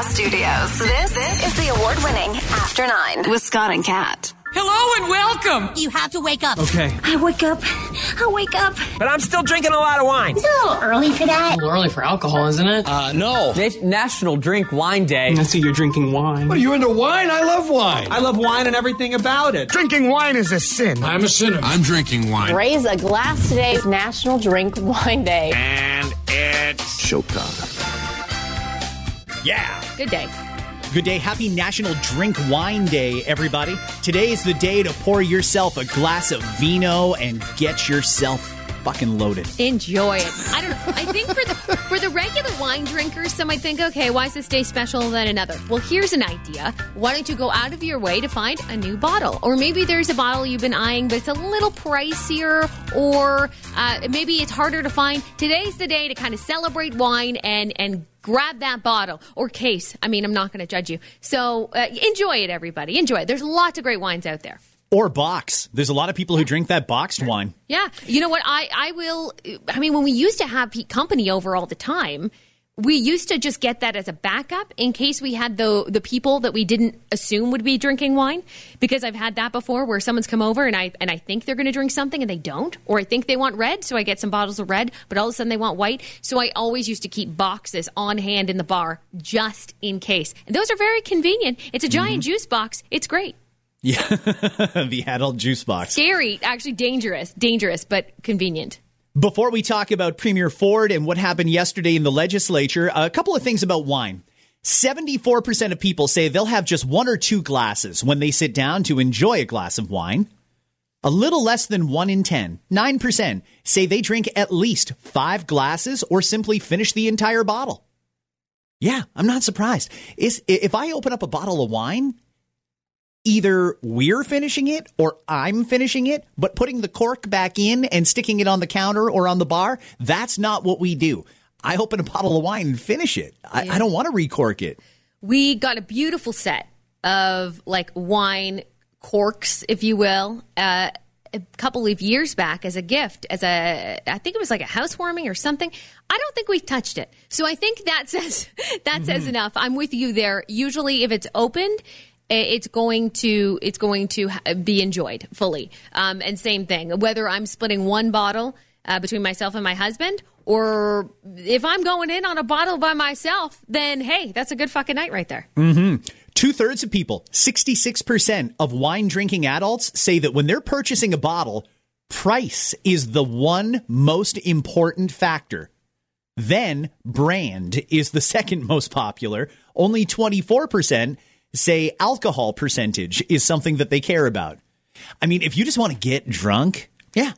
Podcast Studios. This, this is the award winning After Nine with Scott and Kat. Hello and welcome. You have to wake up. Okay. I wake up. I wake up. But I'm still drinking a lot of wine. It's a little early for that. A little early for alcohol, isn't it? Uh, no. National Drink Wine Day. I see you're drinking wine. What are you into wine? I love wine. I love wine and everything about it. Drinking wine is a sin. I'm a sinner. I'm drinking wine. Raise a glass today. It's National Drink Wine Day. And it's Showtime. Yeah. Good day. Good day. Happy National Drink Wine Day, everybody. Today is the day to pour yourself a glass of vino and get yourself fucking loaded. Enjoy it. I don't know. I think for the for the regular wine drinkers, some might think, okay, why is this day special than another? Well, here's an idea. Why don't you go out of your way to find a new bottle, or maybe there's a bottle you've been eyeing, but it's a little pricier, or uh, maybe it's harder to find. Today's the day to kind of celebrate wine and and grab that bottle or case. I mean, I'm not going to judge you. So uh, enjoy it, everybody. Enjoy it. There's lots of great wines out there. Or box. There's a lot of people who drink that boxed wine. Yeah. You know what? I, I will. I mean, when we used to have company over all the time, we used to just get that as a backup in case we had the the people that we didn't assume would be drinking wine. Because I've had that before, where someone's come over and I and I think they're going to drink something and they don't, or I think they want red, so I get some bottles of red, but all of a sudden they want white. So I always used to keep boxes on hand in the bar just in case. And those are very convenient. It's a giant mm-hmm. juice box. It's great. Yeah. the adult juice box. Scary, actually dangerous, dangerous, but convenient. Before we talk about Premier Ford and what happened yesterday in the legislature, a couple of things about wine. 74% of people say they'll have just one or two glasses when they sit down to enjoy a glass of wine. A little less than 1 in 10, 9%, say they drink at least five glasses or simply finish the entire bottle. Yeah, I'm not surprised. Is if I open up a bottle of wine, either we're finishing it or I'm finishing it, but putting the cork back in and sticking it on the counter or on the bar, that's not what we do. I open a bottle of wine and finish it. I, I don't want to recork it. We got a beautiful set of like wine corks, if you will, uh, a couple of years back as a gift, as a I think it was like a housewarming or something. I don't think we've touched it, so I think that says that says enough. I'm with you there. Usually, if it's opened, it's going to it's going to be enjoyed fully. Um, and same thing, whether I'm splitting one bottle uh, between myself and my husband, or if I'm going in on a bottle by myself, then hey, that's a good fucking night right there. Two thirds of people, 66% of wine drinking adults say that when they're purchasing a bottle, price is the one most important factor. Then brand is the second most popular. Only 24% say alcohol percentage is something that they care about. I mean, if you just want to get drunk, yeah,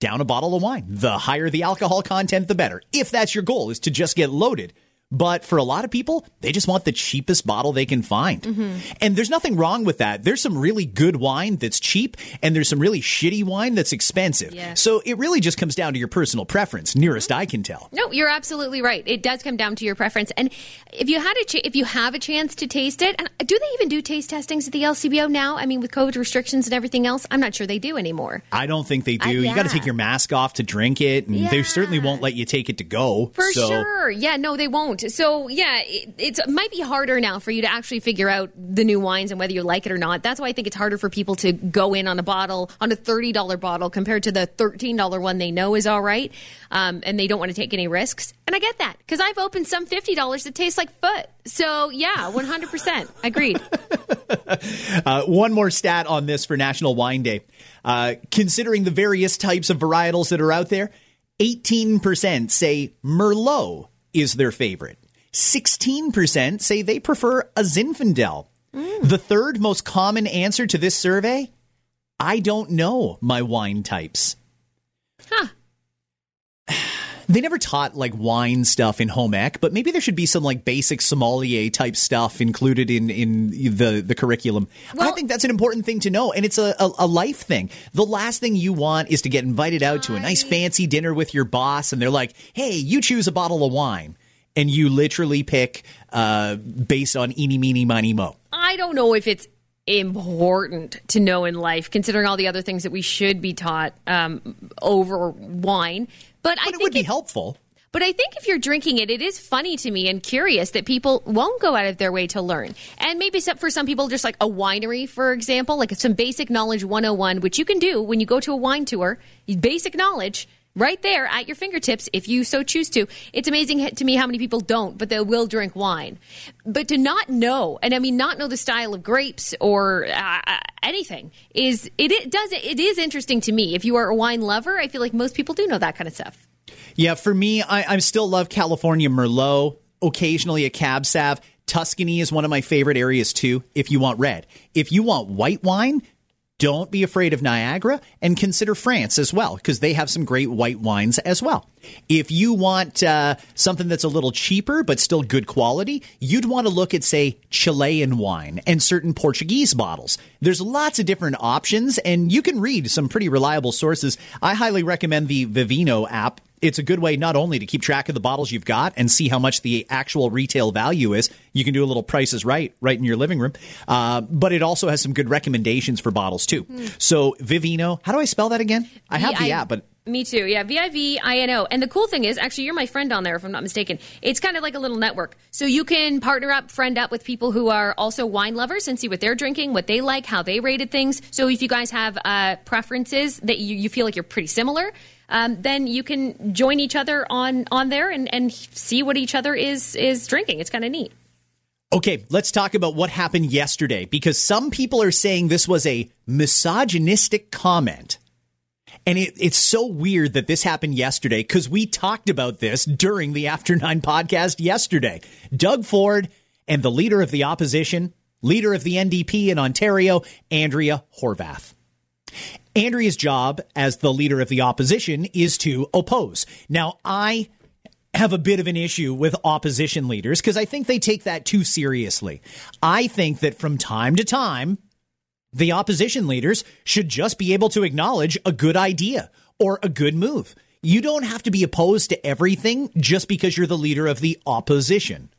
down a bottle of wine. The higher the alcohol content, the better. If that's your goal, is to just get loaded. But for a lot of people, they just want the cheapest bottle they can find. And there's nothing wrong with that. There's some really good wine that's cheap, and there's some really shitty wine that's expensive. Yeah. So it really just comes down to your personal preference, nearest I can tell. No, you're absolutely right. It does come down to your preference, and if you had a ch- if you have a chance to taste it, and do they even do taste testings at the LCBO now? I mean, with COVID restrictions and everything else, I'm not sure they do anymore. I don't think they do. Uh, You got to take your mask off to drink it, and they certainly won't let you take it to go. For so sure. Yeah, no, they won't. So, yeah, it, it might be harder now for you to actually figure out the new wines and whether you like it or not. That's why I think it's harder for people to go in on a bottle, on a $30 bottle compared to the $13 one they know is all right. Um, and they don't want to take any risks. And I get that because I've opened some $50 that tastes like foot. So, yeah, 100%. Agreed. Uh, one more stat on this for National Wine Day. Uh, considering the various types of varietals that are out there, 18% say Merlot is their favorite. 16% say they prefer a Zinfandel. Mm. The third most common answer to this survey I don't know my wine types. Huh. They never taught like wine stuff in home ec, but maybe there should be some like basic sommelier type stuff included in in the the curriculum. I think that's an important thing to know, and it's a, a, a life thing. The last thing you want is to get invited out to a nice fancy dinner with your boss, and they're like, "Hey, you choose a bottle of wine," and you literally pick uh, based on eeny meeny miny mo. I don't know if it's important to know in life, considering all the other things that we should be taught um, over wine. But, I But it think would be helpful. But I think if you're drinking it, it is funny to me and curious that people won't go out of their way to learn. And maybe except for some people, just like a winery, for example, like some basic knowledge 101, which you can do when you go to a wine tour, basic knowledge right there at your fingertips if you so choose to. It's amazing to me how many people don't, but they will drink wine. But to not know, and I mean not know the style of grapes or uh, anything, is it, it does it is interesting to me. If you are a wine lover, I feel like most people do know that kind of stuff. Yeah, for me, I, I still love California Merlot. Occasionally a Cab Sav. Tuscany is one of my favorite areas too. If you want red, if you want white wine, don't be afraid of Niagara and consider France as well, because they have some great white wines as well. If you want uh, something that's a little cheaper but still good quality, you'd want to look at, say, Chilean wine and certain Portuguese bottles. There's lots of different options, and you can read some pretty reliable sources. I highly recommend the Vivino app it's a good way not only to keep track of the bottles you've got and see how much the actual retail value is. You can do a little prices right right in your living room, uh, but it also has some good recommendations for bottles too. Mm. So Vivino, how do I spell that again? I have the app, but me too. Yeah, V I V I N O. And the cool thing is, actually, you're my friend on there, if I'm not mistaken. It's kind of like a little network. So you can partner up, friend up with people who are also wine lovers and see what they're drinking, what they like, how they rated things. So if you guys have uh, preferences that you, you feel like you're pretty similar, um, then you can join each other on on there and, and see what each other is is drinking. It's kind of neat. Okay, let's talk about what happened yesterday because some people are saying this was a misogynistic comment. And it, it's so weird that this happened yesterday because we talked about this during the After Nine podcast yesterday. Doug Ford and the leader of the opposition, leader of the NDP in Ontario, Andrea Horwath. Andrea's job as the leader of the opposition is to oppose. Now, I have a bit of an issue with opposition leaders because I think they take that too seriously. I think that from time to time, the opposition leaders should just be able to acknowledge a good idea or a good move. You don't have to be opposed to everything just because you're the leader of the opposition.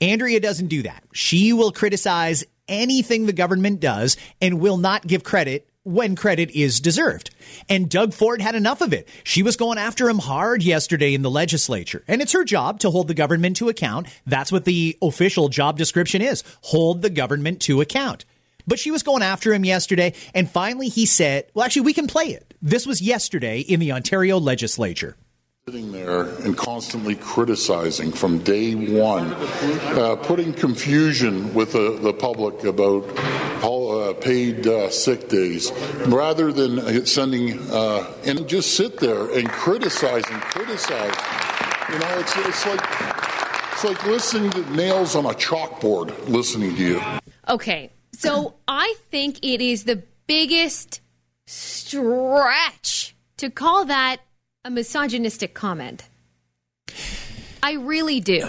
Andrea doesn't do that. She will criticize anything the government does and will not give credit when credit is deserved. And Doug Ford had enough of it. She was going after him hard yesterday in the legislature. And it's her job to hold the government to account. That's what the official job description is hold the government to account. But she was going after him yesterday. And finally, he said, well, actually, we can play it. This was yesterday in the Ontario legislature sitting there and constantly criticizing from day one, uh, putting confusion with the, the public about uh, paid uh, sick days, rather than sending uh, and just sit there and criticize and criticize. You know, it's, it's like it's like listening to nails on a chalkboard. Listening to you. Okay, so I think it is the biggest stretch to call that a misogynistic comment. I really do.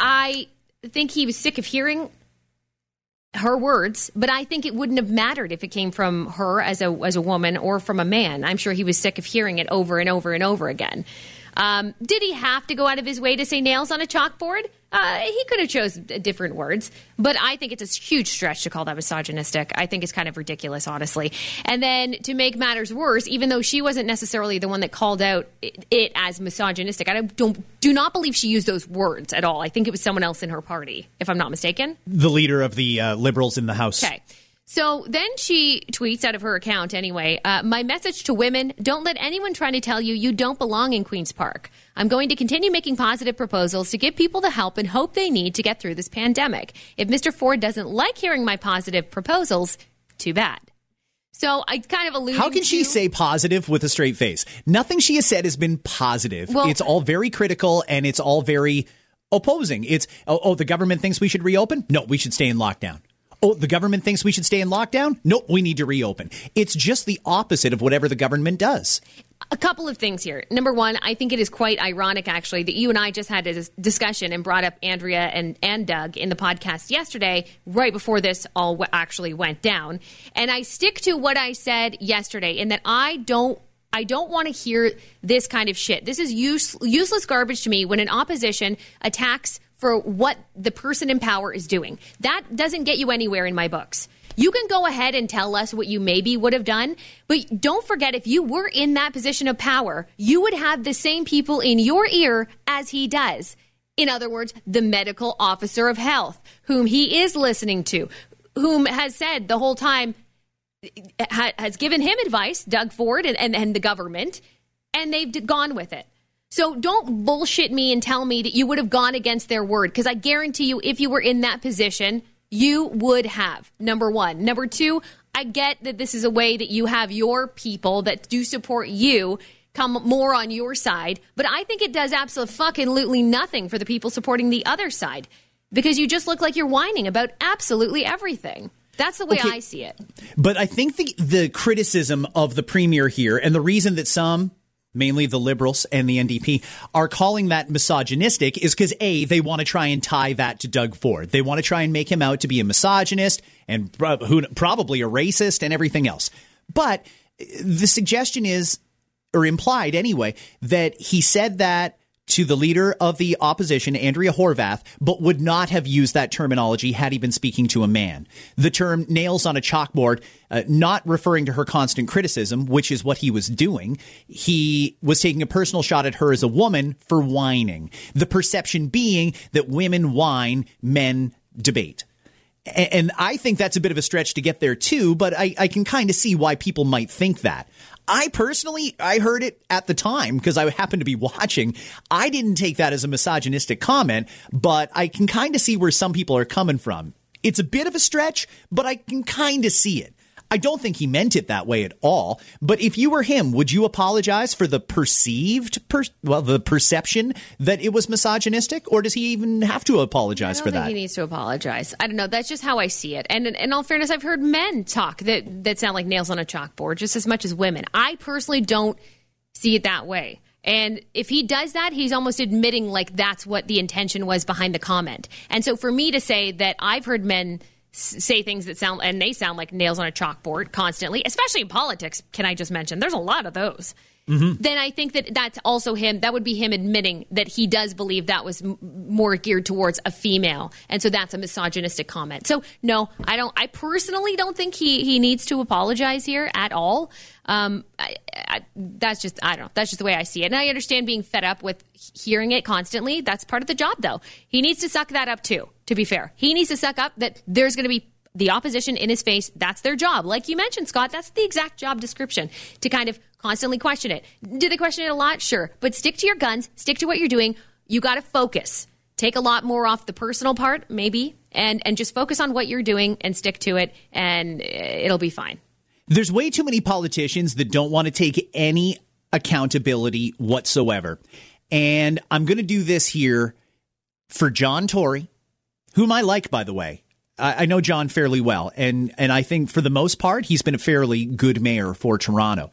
I think he was sick of hearing her words, but I think it wouldn't have mattered if it came from her as a as a woman or from a man. I'm sure he was sick of hearing it over and over and over again. Um, did he have to go out of his way to say nails on a chalkboard? Uh, he could have chose different words, but I think it's a huge stretch to call that misogynistic. I think it's kind of ridiculous, honestly. And then to make matters worse, even though she wasn't necessarily the one that called out it, it as misogynistic, I don't do not believe she used those words at all. I think it was someone else in her party, if I'm not mistaken. The leader of the uh, Liberals in the House. Okay. So then she tweets out of her account anyway uh, My message to women don't let anyone try to tell you you don't belong in Queen's Park. I'm going to continue making positive proposals to give people the help and hope they need to get through this pandemic. If Mr. Ford doesn't like hearing my positive proposals, too bad. So I kind of alluded. How can to, she say positive with a straight face? Nothing she has said has been positive. Well, it's all very critical and it's all very opposing. It's oh, oh, the government thinks we should reopen. No, we should stay in lockdown. Oh, the government thinks we should stay in lockdown? Nope, we need to reopen. It's just the opposite of whatever the government does. A couple of things here. Number one, I think it is quite ironic, actually, that you and I just had a discussion and brought up Andrea and, and Doug in the podcast yesterday, right before this all actually went down. And I stick to what I said yesterday in that I don't I don't want to hear this kind of shit. This is use, useless garbage to me when an opposition attacks for what the person in power is doing. That doesn't get you anywhere in my books. You can go ahead and tell us what you maybe would have done, but don't forget if you were in that position of power, you would have the same people in your ear as he does. In other words, the medical officer of health, whom he is listening to, whom has said the whole time, has given him advice, Doug Ford and, and, and the government, and they've gone with it. So don't bullshit me and tell me that you would have gone against their word because I guarantee you, if you were in that position, you would have. Number one. Number two, I get that this is a way that you have your people that do support you come more on your side, but I think it does absolutely nothing for the people supporting the other side because you just look like you're whining about absolutely everything. That's the way okay. I see it. But I think the the criticism of the premier here and the reason that some mainly the liberals and the NDP, are calling that misogynistic is because A, they want to try and tie that to Doug Ford. They want to try and make him out to be a misogynist and probably a racist and everything else. But eh, the suggestion is, or implied anyway, that he said that to the leader of the opposition, Andrea Horwath, but would not have used that terminology had he been speaking to a man. The term nails on a chalkboard, uh, not referring to her constant criticism, which is what he was doing. He was taking a personal shot at her as a woman for whining. The perception being that women whine, men debate. And I think that's a bit of a stretch to get there too, but I, I can kind of see why people might think that. I personally, I heard it at the time because I happened to be watching. I didn't take that as a misogynistic comment, but I can kind of see where some people are coming from. It's a bit of a stretch, but I can kind of see it. I don't think he meant it that way at all. But if you were him, would you apologize for the perceived, per- well, the perception that it was misogynistic, or does he even have to apologize for that? he needs to apologize. I don't know. That's just how I see it. And in all fairness, I've heard men talk that that sound like nails on a chalkboard just as much as women. I personally don't see it that way. And if he does that, he's almost admitting like that's what the intention was behind the comment. And so for me to say that I've heard men say things that sound and they sound like nails on a chalkboard constantly, especially in politics. Can I just mention? There's a lot of those. Mm-hmm. Then I think that that's also him. That would be him admitting that he does believe that was m- more geared towards a female, and so that's a misogynistic comment. So no, I don't. I personally don't think he he needs to apologize here at all. Um, I, I, that's just I don't know. That's just the way I see it. And I understand being fed up with hearing it constantly. That's part of the job, though. He needs to suck that up too. To be fair, he needs to suck up that there's going to be the opposition in his face. That's their job. Like you mentioned, Scott, that's the exact job description to kind of constantly question it. Do they question it a lot? Sure. But stick to your guns, stick to what you're doing. You got to focus. Take a lot more off the personal part, maybe, and, and just focus on what you're doing and stick to it, and uh, it'll be fine. There's way too many politicians that don't want to take any accountability whatsoever. And I'm going to do this here for John Tory, whom I like, by the way. I, know John fairly well, and and I think for the most part he's been a fairly good mayor for Toronto.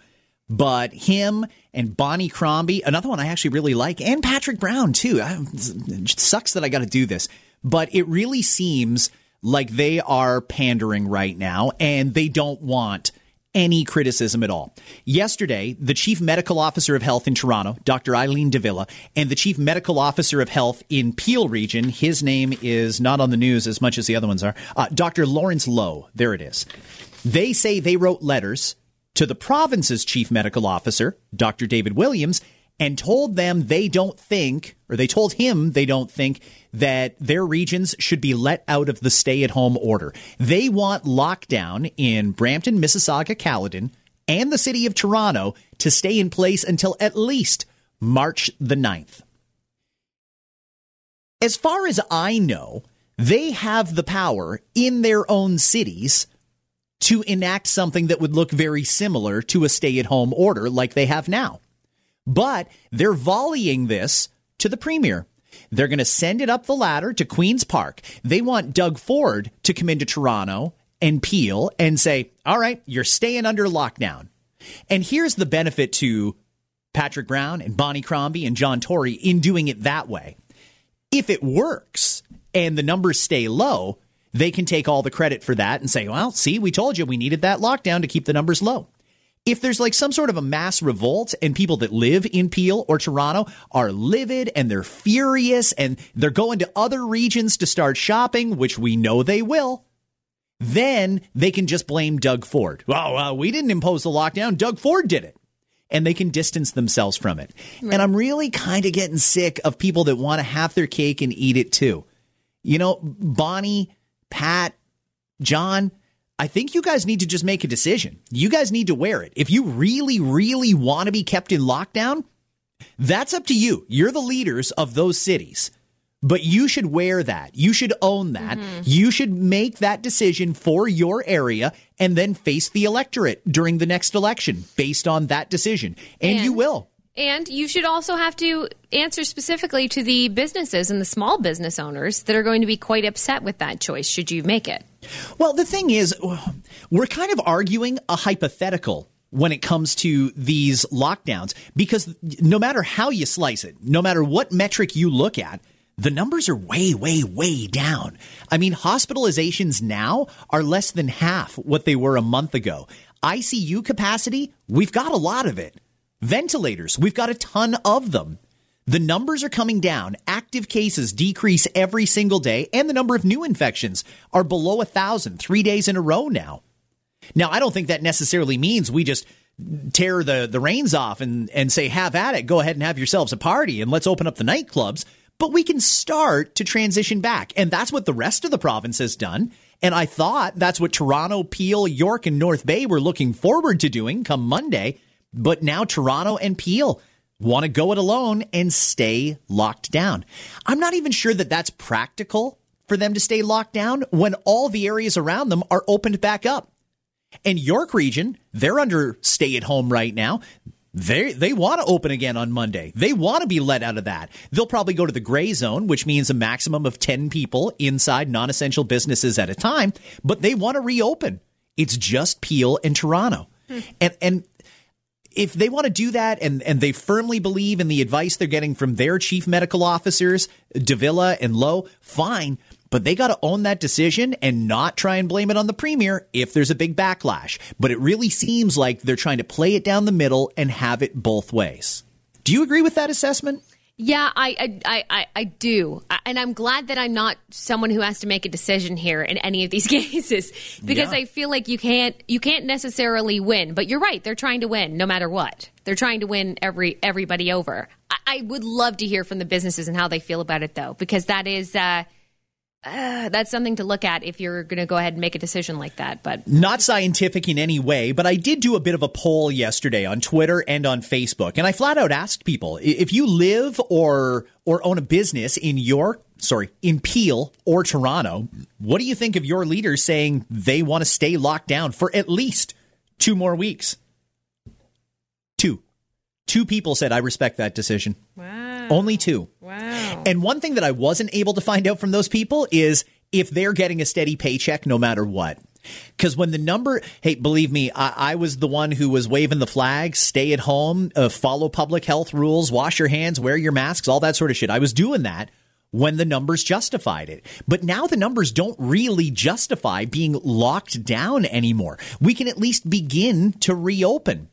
But him and Bonnie Crombie, another one I actually really like, and Patrick Brown too. I, it sucks that I got to do this, but it really seems like they are pandering right now, and they don't want any criticism at all. Yesterday, the chief medical officer of health in Toronto, Dr. Eileen de Villa, and the chief medical officer of health in Peel region, his name is not on the news as much as the other ones are, uh, Dr. Lawrence Loh, There it is. They say they wrote letters to the province's chief medical officer, Dr. David Williams, and told them they don't think, or they told him they don't think that their regions should be let out of the stay at home order. They want lockdown in Brampton, Mississauga, Caledon, and the city of Toronto to stay in place until at least March the 9th. As far as I know, they have the power in their own cities to enact something that would look very similar to a stay at home order like they have now. But they're volleying this to the premier. They're going to send it up the ladder to Queen's Park. They want Doug Ford to come into Toronto and Peel and say, all right, you're staying under lockdown. And here's the benefit to Patrick Brown and Bonnie Crombie and John Tory in doing it that way. If it works and the numbers stay low, they can take all the credit for that and say, well, see, we told you we needed that lockdown to keep the numbers low if there's like some sort of a mass revolt and people that live in Peel or Toronto are livid and they're furious and they're going to other regions to start shopping, which we know they will, then they can just blame Doug Ford. Well, uh, we didn't impose the lockdown. Doug Ford did it. And they can distance themselves from it. Right. And I'm really kind of getting sick of people that want to have their cake and eat it too. You know, Bonnie, Pat, John, I think you guys need to just make a decision. You guys need to wear it. If you really, really want to be kept in lockdown, that's up to you. You're the leaders of those cities. But you should wear that. You should own that. Mm-hmm. You should make that decision for your area and then face the electorate during the next election based on that decision. And, and you will. And you should also have to answer specifically to the businesses and the small business owners that are going to be quite upset with that choice should you make it. Well, the thing is, we're kind of arguing a hypothetical when it comes to these lockdowns because no matter how you slice it, no matter what metric you look at, the numbers are way, way, way down. I mean, hospitalizations now are less than half what they were a month ago. ICU capacity, we've got a lot of it. Ventilators, we've got a ton of them. The numbers are coming down. Active cases decrease every single day, and the number of new infections are below a thousand, three days in a row now. Now, I don't think that necessarily means we just tear the, the reins off and, and say, have at it, go ahead and have yourselves a party, and let's open up the nightclubs but we can start to transition back. And that's what the rest of the province has done. And I thought that's what Toronto, Peel, York, and North Bay were looking forward to doing come Monday. But now Toronto and Peel want to go it alone and stay locked down. I'm not even sure that that's practical for them to stay locked down when all the areas around them are opened back up. And York region, they're under stay at home right now. They they want to open again on Monday. They want to be let out of that. They'll probably go to the gray zone, which means a maximum of 10 people inside non-essential businesses at a time, but they want to reopen. It's just Peel and Toronto. Hmm. And and if they want to do that and, and they firmly believe in the advice they're getting from their chief medical officers, de Villa and Loh, fine but they got to own that decision and not try and blame it on the premier if there's a big backlash. But it really seems like they're trying to play it down the middle and have it both ways. Do you agree with that assessment? Yeah, I, I, I, I do. And I'm glad that I'm not someone who has to make a decision here in any of these cases because yeah. I feel like you can't you can't necessarily win. But you're right, they're trying to win no matter what. They're trying to win every everybody over. I, I would love to hear from the businesses and how they feel about it though, because that is uh, uh, that's something to look at if you're going to go ahead and make a decision like that. But not scientific in any way. But I did do a bit of a poll yesterday on Twitter and on Facebook, and I flat out asked people if you live or or own a business in York, sorry, in Peel or Toronto, what do you think of your leaders saying they want to stay locked down for at least two more weeks? Two, two people said I respect that decision. Wow. Only two. Wow. And one thing that I wasn't able to find out from those people is if they're getting a steady paycheck no matter what. Because when the number, hey, believe me, I, I, was the one who was waving the flag, stay at home, uh, follow public health rules, wash your hands, wear your masks, all that sort of shit. I was doing that when the numbers justified it. But now the numbers don't really justify being locked down anymore. We can at least begin to reopen.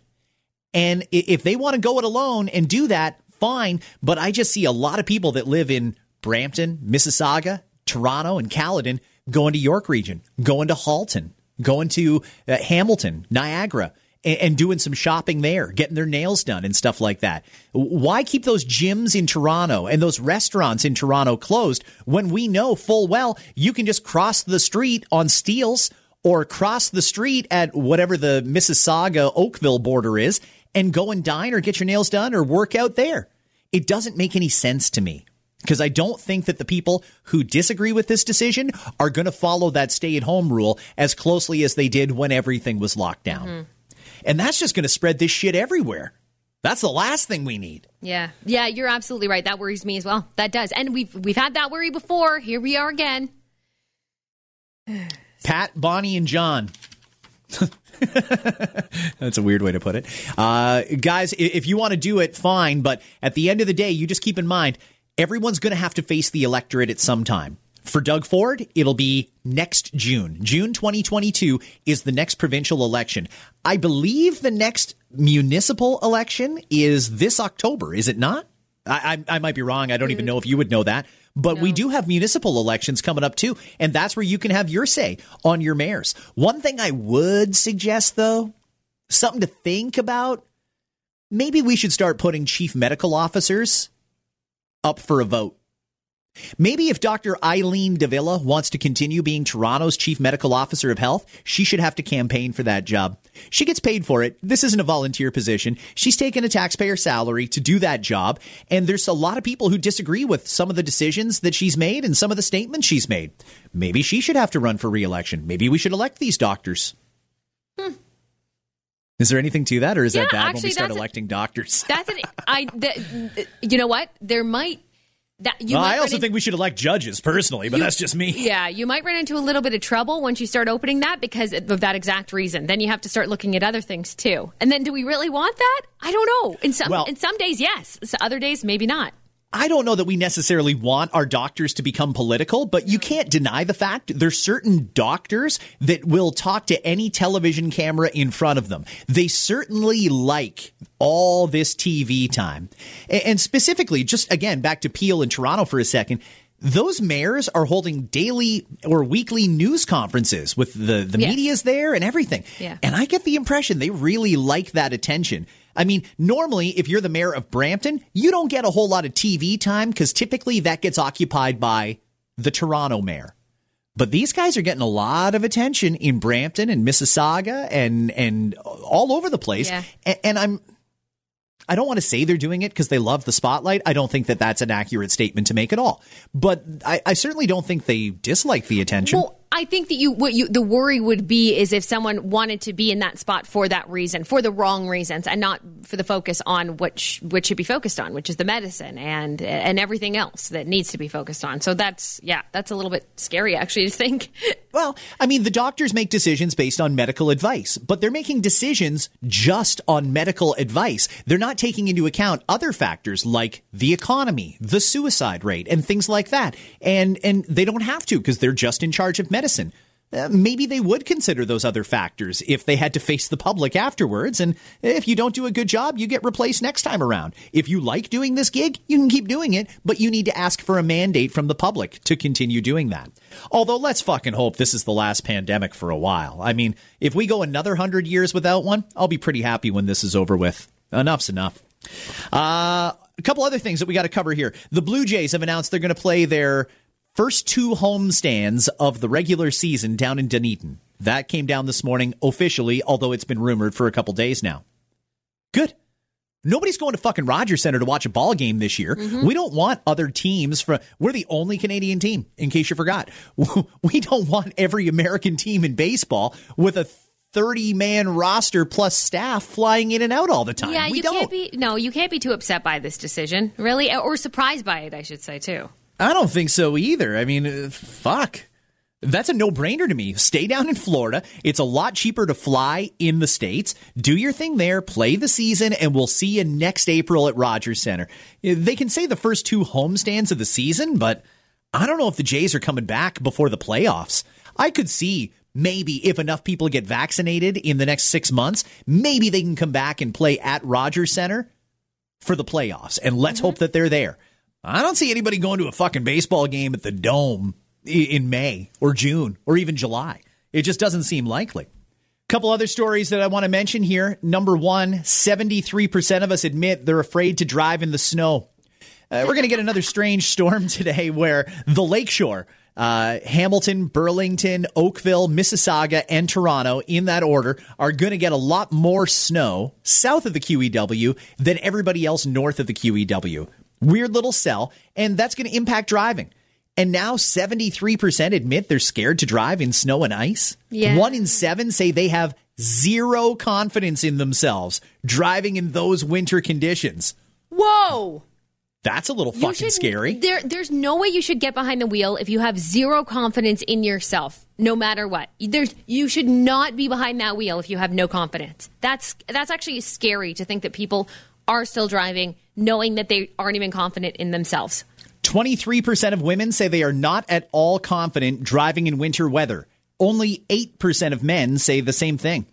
And if they want to go it alone and do that, fine. But I just see a lot of people that live in Brampton, Mississauga, Toronto, and Caledon going to York region, going to Halton, going to uh, Hamilton, Niagara. And, and doing some shopping there, getting their nails done and stuff like that. Why keep those gyms in Toronto and those restaurants in Toronto closed when we know full well you can just cross the street on Steeles or cross the street at whatever the Mississauga Oakville border is and go and dine or get your nails done or work out there. It doesn't make any sense to me because I don't think that the people who disagree with this decision are going to follow that stay at home rule as closely as they did when everything was locked down. Mm-hmm. And that's just going to spread this shit everywhere. That's the last thing we need. Yeah. Yeah, you're absolutely right. That worries me as well. That does. And we've we've had that worry before. Here we are again. Pat, Bonnie, and John. That's a weird way to put it. Uh, guys, if you want to do it, fine. But at the end of the day, you just keep in mind everyone's going to have to face the electorate at some time. For Doug Ford, it'll be next June. June 2022 is the next provincial election. I believe the next municipal election is this October, is it not? I, I, I might be wrong. I don't even mm. know if you would know that. But we do have municipal elections coming up too, and that's where you can have your say on your mayors. One thing I would suggest, though, something to think about maybe we should start putting chief medical officers up for a vote. Maybe if Dr. Eileen de Villa wants to continue being Toronto's chief medical officer of health, she should have to campaign for that job. She gets paid for it. This isn't a volunteer position. She's taken a taxpayer salary to do that job. And there's a lot of people who disagree with some of the decisions that she's made and some of the statements she's made. Maybe she should have to run for reelection. Maybe we should elect these doctors. Is there anything to that, or is Yeah, that bad when actually, we start that's a- electing doctors? That's an I. The, you know what? There might that you. Well, I also in- think we should elect judges personally, but You- that's just me. Yeah, you might run into a little bit of trouble once you start opening that because of that exact reason. Then you have to start looking at other things too. And then, do we really want that? I don't know. In some Well- in some days, yes. So other days, maybe not. I don't know that we necessarily want our doctors to become political, but you can't deny the fact there's certain doctors that will talk to any television camera in front of them. They certainly like all this TV time. And specifically, just again, back to Peel in Toronto for a second. Those mayors are holding daily or weekly news conferences with the, the Yes. media's there and everything. Yeah. And I get the impression they really like that attention. I mean, normally, if you're the mayor of Brampton, you don't get a whole lot of TV time because typically that gets occupied by the Toronto mayor. But these guys are getting a lot of attention in Brampton and Mississauga and and all over the place. Yeah. A- and I'm I don't want to say they're doing it because they love the spotlight. I don't think that that's an accurate statement to make at all. But I, I certainly don't think they dislike the attention. Well, I think that you what you the worry would be is if someone wanted to be in that spot for that reason, for the wrong reasons, and not for the focus on what sh- what should be focused on, which is the medicine and and everything else that needs to be focused on. So that's yeah, that's a little bit scary actually to think. Well, I mean, the doctors make decisions based on medical advice, but they're making decisions just on medical advice. They're not taking into account other factors like the economy, the suicide rate, and things like that. And and they don't have to because they're just in charge of medicine. Uh, maybe they would consider those other factors if they had to face the public afterwards. And if you don't do a good job, you get replaced next time around. If you like doing this gig, you can keep doing it, but you need to ask for a mandate from the public to continue doing that. Although let's fucking hope this is the last pandemic for a while. I mean, if we go another hundred years without one, I'll be pretty happy when this is over with. Enough's enough. Uh, a couple other things that we got to cover here. The Blue Jays have announced they're going to play their first two homestands of the regular season down in Dunedin. That came down this morning officially, although it's been rumored for a couple days now. Good. Nobody's going to fucking Rogers Center to watch a ball game this year. Mm-hmm. We don't want other teams from. We're the only Canadian team, in case you forgot. We don't want every American team in baseball with a 30 man roster plus staff flying in and out all the time. yeah, we you don't. can't be no, you can't be too upset by this decision, really, or surprised by it, I should say too. I don't think so either. I mean, uh, fuck. That's a no brainer to me. Stay down in Florida. It's a lot cheaper to fly in the States. Do your thing there, play the season, and we'll see you next April at Rogers Center. Uh, They can say the first two homestands of the season, but I don't know if the Jays are coming back before the playoffs. I could see maybe if enough people get vaccinated in the next six months, maybe they can come back and play at Rogers Center for the playoffs. And let's hope that they're there. I don't see anybody going to a fucking baseball game at the Dome in May or June or even July. It just doesn't seem likely. A Couple other stories that I want to mention here. Number one, 73% of us admit they're afraid to drive in the snow. Uh, we're going to get another strange storm today where the lakeshore, uh, Hamilton, Burlington, Oakville, Mississauga, and Toronto, in that order, are going to get a lot more snow south of the QEW than everybody else north of the QEW. Weird little cell, and that's going to impact driving. And now 73% admit they're scared to drive in snow and ice. Yeah. One in seven say they have zero confidence in themselves driving in those winter conditions. Whoa. That's a little fucking should- scary. There, there's no way you should get behind the wheel if you have zero confidence in yourself, no matter what. There's, you should not be behind that wheel if you have no confidence. That's that's actually scary to think that people are still driving, knowing that they aren't even confident in themselves. 23% of women say they are not at all confident driving in winter weather. Only 8% of men say the same thing.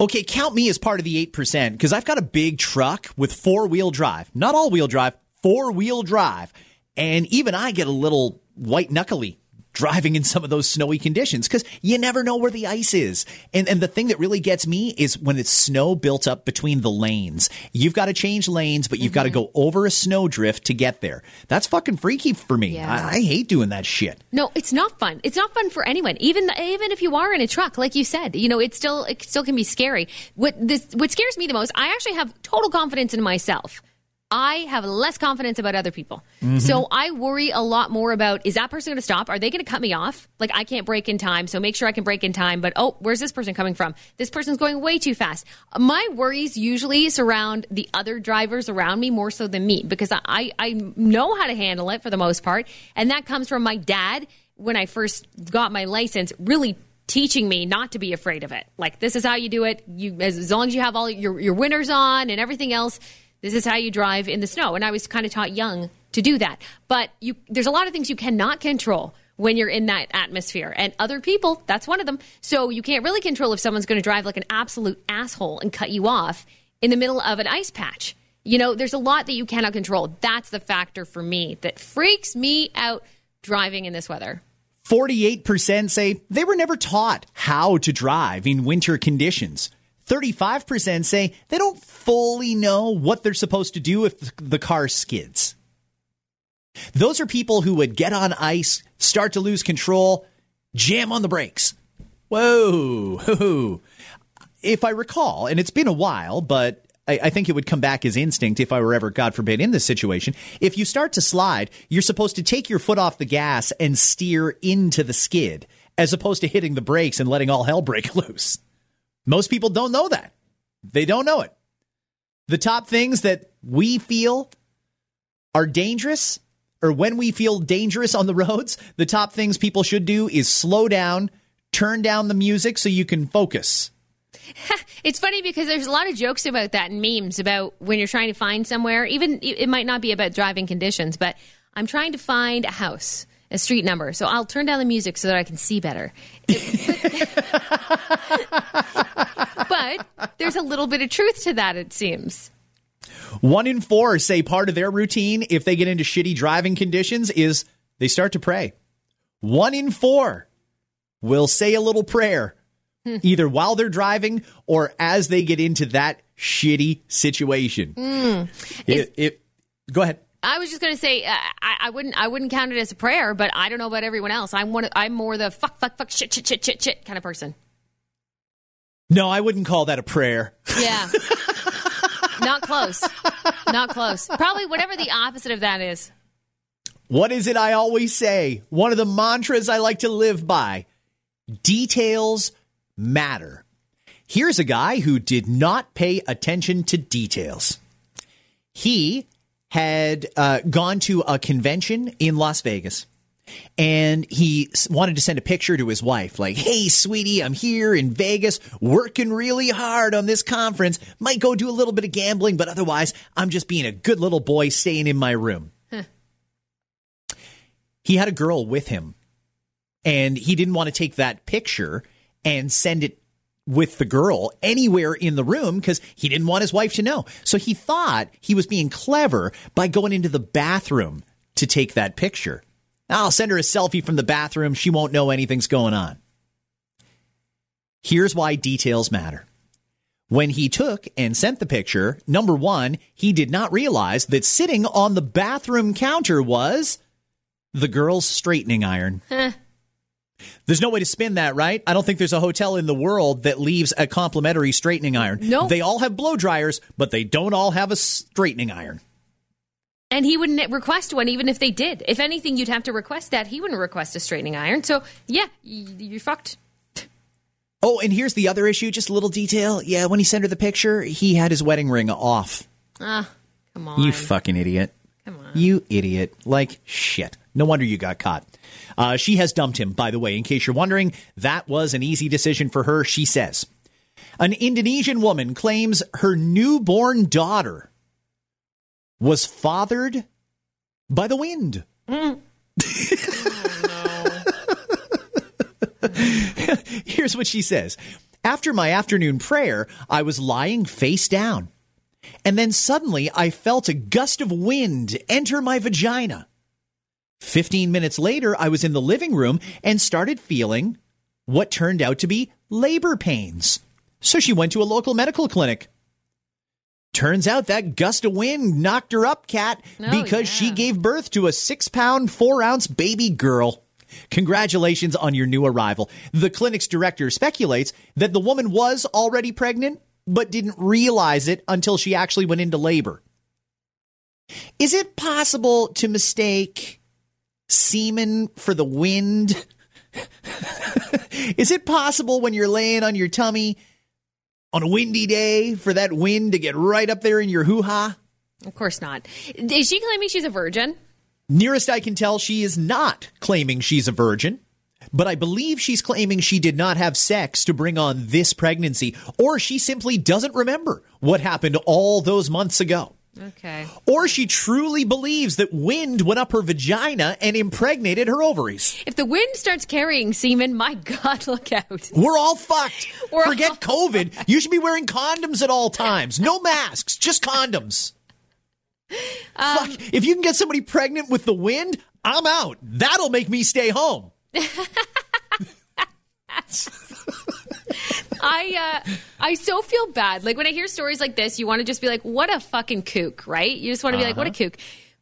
Okay, count me as part of the 8% because I've got a big truck with four wheel drive, not all wheel drive, four wheel drive. And even I get a little white knuckly driving in some of those snowy conditions because you never know where the ice is. And, and the thing that really gets me is when it's snow built up between the lanes. You've got to change lanes, but you've got to mm-hmm. go over a snowdrift to get there. That's fucking freaky for me. Yeah. I, I hate doing that shit. No, it's not fun. It's not fun for anyone. Even even if you are in a truck, like you said, you know, it still it still can be scary. What this what scares me the most, I actually have total confidence in myself. I have less confidence about other people. Mm-hmm. So I worry a lot more about is that person going to stop? Are they going to cut me off? Like I can't brake in time, so make sure I can brake in time. But oh, where's this person coming from? This person's going way too fast. My worries usually surround the other drivers around me more so than me because I, I know how to handle it for the most part. And that comes from my dad when I first got my license, really teaching me not to be afraid of it. Like this is how you do it. You as, as long as you have all your your winners on and everything else, this is how you drive in the snow. And I was kind of taught young to do that. But you there's a lot of things you cannot control when you're in that atmosphere. And other people, that's one of them. So you can't really control if someone's going to drive like an absolute asshole and cut you off in the middle of an ice patch. You know, there's a lot that you cannot control. That's the factor for me that freaks me out driving in this weather. 48% say they were never taught how to drive in winter conditions. 35% say they don't fully know what they're supposed to do if the car skids. Those are people who would get on ice, start to lose control, jam on the brakes. Whoa. If I recall, and it's been a while, but I, I think it would come back as instinct if I were ever, God forbid, in this situation. If you start to slide, you're supposed to take your foot off the gas and steer into the skid, as opposed to hitting the brakes and letting all hell break loose. Most people don't know that. They don't know it. The top things that we feel are dangerous, or when we feel dangerous on the roads, the top things people should do is slow down, turn down the music so you can focus. It's funny because there's a lot of jokes about that and memes about when you're trying to find somewhere. Even it might not be about driving conditions, but I'm trying to find a house, a street number. So I'll turn down the music so that I can see better. But there's a little bit of truth to that, it seems. One in four say part of their routine if they get into shitty driving conditions is they start to pray. One in four will say a little prayer hmm. either while they're driving or as they get into that shitty situation. Hmm. It- it- go ahead. I was just going to say uh, I, I wouldn't I wouldn't count it as a prayer, but I don't know about everyone else. I'm one. I'm more the fuck fuck fuck shit shit shit shit shit kind of person. No, I wouldn't call that a prayer. Yeah. Not close. Not close. Probably whatever the opposite of that is. What is it I always say? One of the mantras I like to live by details matter. Here's a guy who did not pay attention to details. He had uh, gone to a convention in Las Vegas. And he wanted to send a picture to his wife like hey sweetie i'm here in vegas working really hard on this conference. Might go do a little bit of gambling but otherwise i'm just being a good little boy staying in my room. He had a girl with him and he didn't want to take that picture and send it with the girl anywhere in the room because he didn't want his wife to know. So he thought he was being clever by going into the bathroom to take that picture. I'll send her a selfie from the bathroom. She won't know anything's going on. Here's why details matter. When he took and sent the picture, number one, he did not realize that sitting on the bathroom counter was the girl's straightening iron. There's no way to spin that, right? I don't think there's a hotel in the world that leaves a complimentary straightening iron. No. They all have blow dryers, but they don't all have a straightening iron. And he wouldn't request one even if they did. If anything, you'd have to request that. He wouldn't request a straightening iron. So, yeah, you're fucked. Oh, and here's the other issue, just a little detail. Yeah, when he sent her the picture, he had his wedding ring off. Ah, come on. You fucking idiot. Come on. You idiot. Like shit. No wonder you got caught. Uh, she has dumped him, by the way, in case you're wondering. That was an easy decision for her, she says. An Indonesian woman claims her newborn daughter was fathered by the wind. Here's what she says After my afternoon prayer, I was lying face down. And then suddenly I felt a gust of wind enter my vagina. 15 minutes later, I was in the living room and started feeling what turned out to be labor pains. So she went to a local medical clinic. Turns out that gust of wind knocked her up, Kat, Oh, because she gave birth to a six pound, four ounce baby girl. Congratulations on your new arrival. The clinic's director speculates that the woman was already pregnant, but didn't realize it until she actually went into labor. Is it possible to mistake semen for the wind? Is it possible when you're laying on your tummy on a windy day for that wind to get right up there in your hoo ha? Of course not. Is she claiming she's a virgin? Nearest I can tell, she is not claiming she's a virgin, but I believe she's claiming she did not have sex to bring on this pregnancy, or she simply doesn't remember what happened all those months ago. Okay. Or she truly believes that wind went up her vagina and impregnated her ovaries. If the wind starts carrying semen, my God, look out. We're all fucked. We're Forget COVID. You should be wearing condoms at all times. No masks, just condoms. Um, Fuck. If you can get somebody pregnant with the wind, I'm out. That'll make me stay home. I uh, I so feel bad. Like when I hear stories like this, you want to just be like, "What a fucking kook!" Right? You just want to be like, "What a Uh-huh. kook."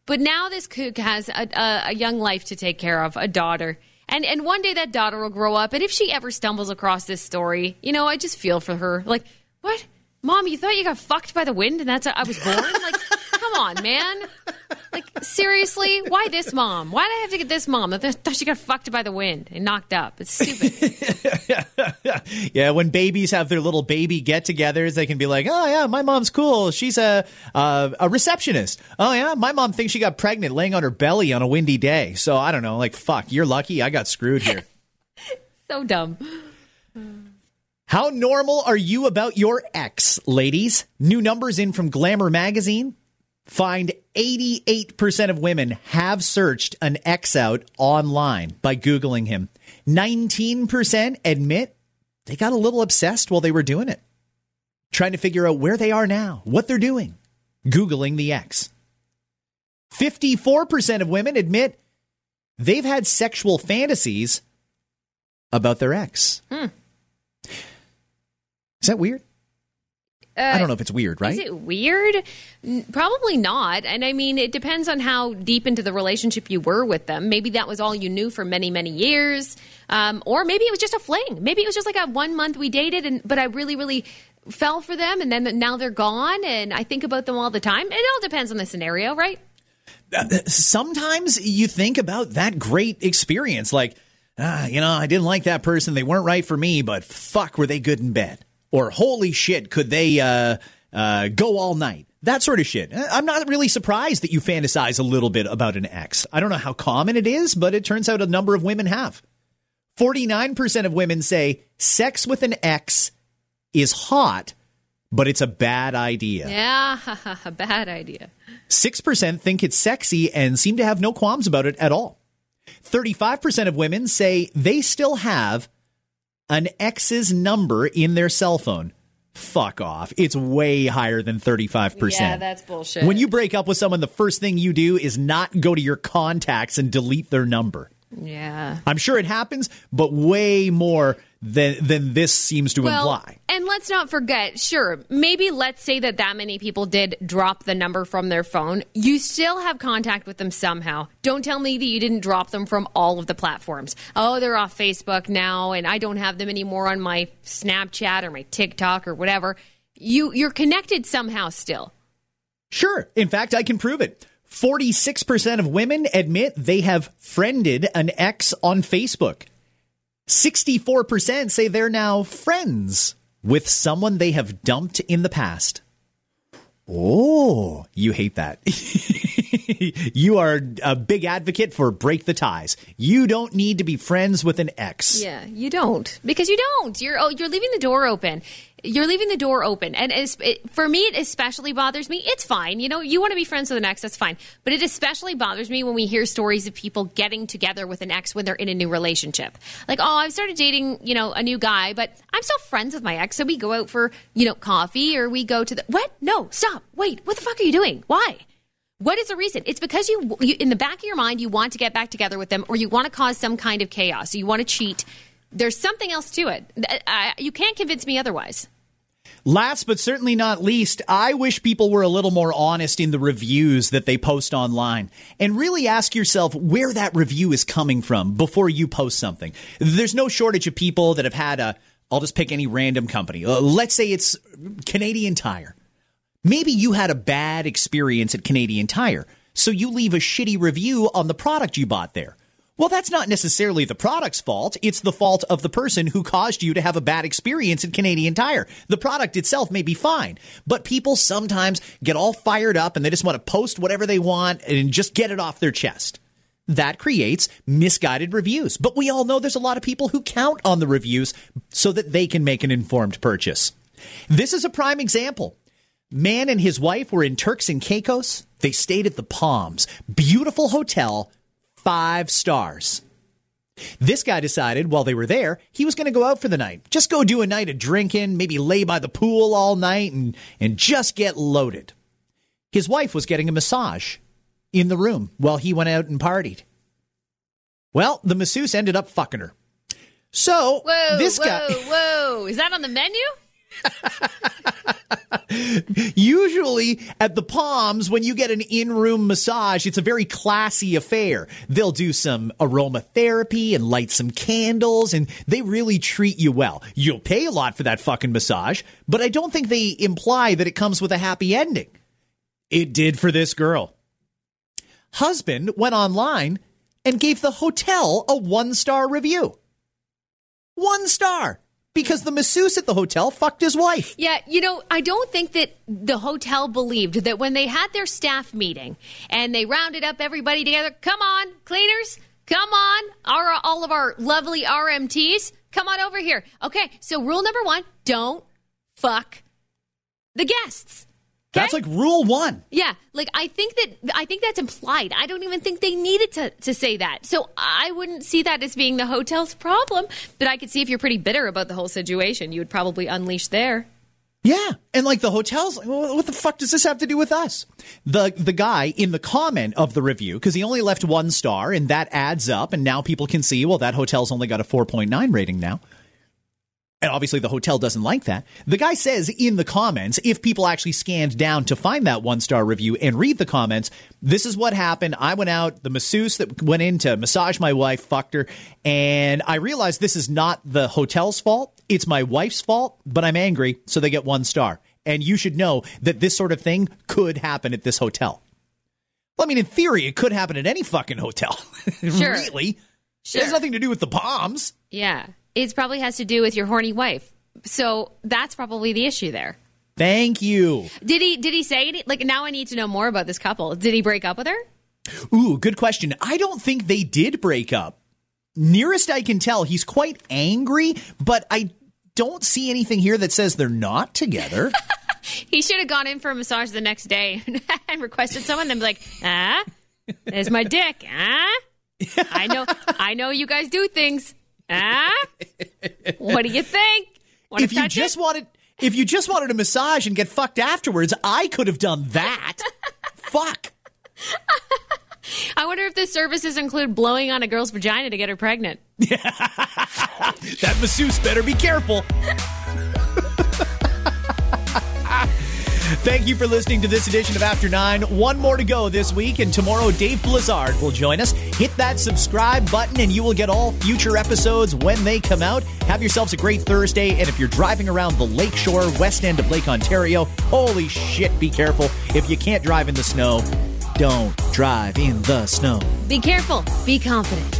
But now this kook has a, a, a young life to take care of, a daughter, and and one day that daughter will grow up. And if she ever stumbles across this story, you know, I just feel for her. Like, what, mom? You thought you got fucked by the wind, and that's how I was born? like, come on, man. Like seriously, why this mom? Why did I have to get this mom? I thought she got fucked by the wind and knocked up. It's stupid. Yeah, when babies have their little baby get-togethers, they can be like, "Oh yeah, my mom's cool. She's a uh, a receptionist. Oh yeah, my mom thinks she got pregnant laying on her belly on a windy day. So I don't know. Like fuck, you're lucky. I got screwed here." so dumb. How normal are you about your ex, ladies? New numbers in from Glamour magazine find 88% of women have searched an ex out online by Googling him. 19% admit they got a little obsessed while they were doing it, trying to figure out where they are now, what they're doing, Googling the ex. 54% of women admit they've had sexual fantasies about their ex. Hmm. Is that weird? I don't know if it's weird, right? Is it weird? Probably not. And I mean, it depends on how deep into the relationship you were with them. Maybe that was all you knew for many, many years. Um, or maybe it was just a fling. Maybe it was just like a one month we dated, and but I really, really fell for them, and then now they're gone, and I think about them all the time. It all depends on the scenario, right? sometimes you think about that great experience like ah, you know i didn't like that person they weren't right for me but fuck were they good in bed or holy shit could they uh, uh, go all night? That sort of shit. Uh, i'm not really surprised that you fantasize a little bit about an ex. I don't know how common it is but it turns out a number of women have. 49% of women say sex with an ex is hot but it's a bad idea. Yeah, a bad idea. 6% think it's sexy and seem to have no qualms about it at all. 35% of women say they still have an ex's number in their cell phone. Fuck off. It's way higher than 35%. Yeah, that's bullshit. When you break up with someone, the first thing you do is not go to your contacts and delete their number. Yeah. I'm sure it happens, but way more than than this seems to well, imply. And let's not forget, sure, maybe let's say that that many people did drop the number from their phone. You still have contact with them somehow. Don't tell me that you didn't drop them from all of the platforms. Oh, they're off Facebook now and I don't have them anymore on my Snapchat or my TikTok or whatever. You you're connected somehow still. Sure. In fact, I can prove it. 46% of women admit they have friended an ex on Facebook. 64% say they're now friends with someone they have dumped in the past. Oh, you hate that. you are a big advocate for break the ties. You don't need to be friends with an ex. Yeah, you don't because you don't. You're oh, you're leaving the door open. You're leaving the door open. And it, for me, it especially bothers me. It's fine. You know, you want to be friends with an ex, that's fine. But it especially bothers me when we hear stories of people getting together with an ex when they're in a new relationship. Like, oh, I've started dating, you know, a new guy, but I'm still friends with my ex. So we go out for, you know, coffee or we go to the. What? No, stop. Wait, what the fuck are you doing? Why? What is the reason? It's because you, you, in the back of your mind, you want to get back together with them or you want to cause some kind of chaos. You want to cheat there's something else to it. I, you can't convince me otherwise. Last but certainly not least, I wish people were a little more honest in the reviews that they post online and really ask yourself where that review is coming from before you post something. There's no shortage of people that have had a, I'll just pick any random company. Uh, let's say it's Canadian Tire. Maybe you had a bad experience at Canadian Tire, so you leave a shitty review on the product you bought there. Well, that's not necessarily the product's fault. It's the fault of the person who caused you to have a bad experience at Canadian Tire. The product itself may be fine, but people sometimes get all fired up and they just want to post whatever they want and just get it off their chest. That creates misguided reviews. But we all know there's a lot of people who count on the reviews so that they can make an informed purchase. This is a prime example. Man and his wife were in Turks and Caicos. They stayed at the Palms. Beautiful hotel five stars. This guy decided while they were there, he was going to go out for the night. Just go do a night of drinking, maybe lay by the pool all night and, and just get loaded. His wife was getting a massage in the room while he went out and partied. Well, the masseuse ended up fucking her. So, whoa, this whoa, guy. Whoa, is that on the menu? Usually at the Palms, when you get an in room massage, it's a very classy affair. They'll do some aromatherapy and light some candles, and they really treat you well. You'll pay a lot for that fucking massage, but I don't think they imply that it comes with a happy ending. It did for this girl. Husband went online and gave the hotel a one star review. One star because the masseuse at the hotel fucked his wife. Yeah, you know, I don't think that the hotel believed that when they had their staff meeting and they rounded up everybody together, come on, cleaners, come on, our, all of our lovely RMTs, come on over here. Okay, so rule number one don't fuck the guests. Okay? That's like rule one. Yeah, like I think that I think that's implied. I don't even think they needed to to say that. So I wouldn't see that as being the hotel's problem. But I could see if you're pretty bitter about the whole situation, you would probably unleash there. Yeah, and like the hotels, what the fuck does this have to do with us? The the guy in the comment of the review because he only left one star, and that adds up, and now people can see. Well, that hotel's only got a four point nine rating now. And obviously, the hotel doesn't like that. The guy says in the comments, if people actually scanned down to find that one star review and read the comments, this is what happened. I went out, the masseuse that went in to massage my wife fucked her, and I realized this is not the hotel's fault. It's my wife's fault, but I'm angry, so they get one star. And you should know that this sort of thing could happen at this hotel. Well, I mean, in theory, it could happen at any fucking hotel. Sure. really? Sure. It has nothing to do with the Palms. Yeah it probably has to do with your horny wife. So that's probably the issue there. Thank you. Did he did he say any, like now I need to know more about this couple. Did he break up with her? Ooh, good question. I don't think they did break up. Nearest I can tell, he's quite angry, but I don't see anything here that says they're not together. he should have gone in for a massage the next day and requested someone and be like, ah, there's my dick. Ah, I know, I know you guys do things. Huh? what do you think? Want if you just it? wanted if you just wanted a massage and get fucked afterwards, I could have done that. Fuck. I wonder if the services include blowing on a girl's vagina to get her pregnant. that masseuse better be careful. Thank you for listening to this edition of After Nine. One more to go this week, and tomorrow Dave Blizzard will join us. Hit that subscribe button, and you will get all future episodes when they come out. Have yourselves a great Thursday, and if you're driving around the lakeshore, west end of Lake Ontario, holy shit, be careful. If you can't drive in the snow, don't drive in the snow. Be careful, be confident.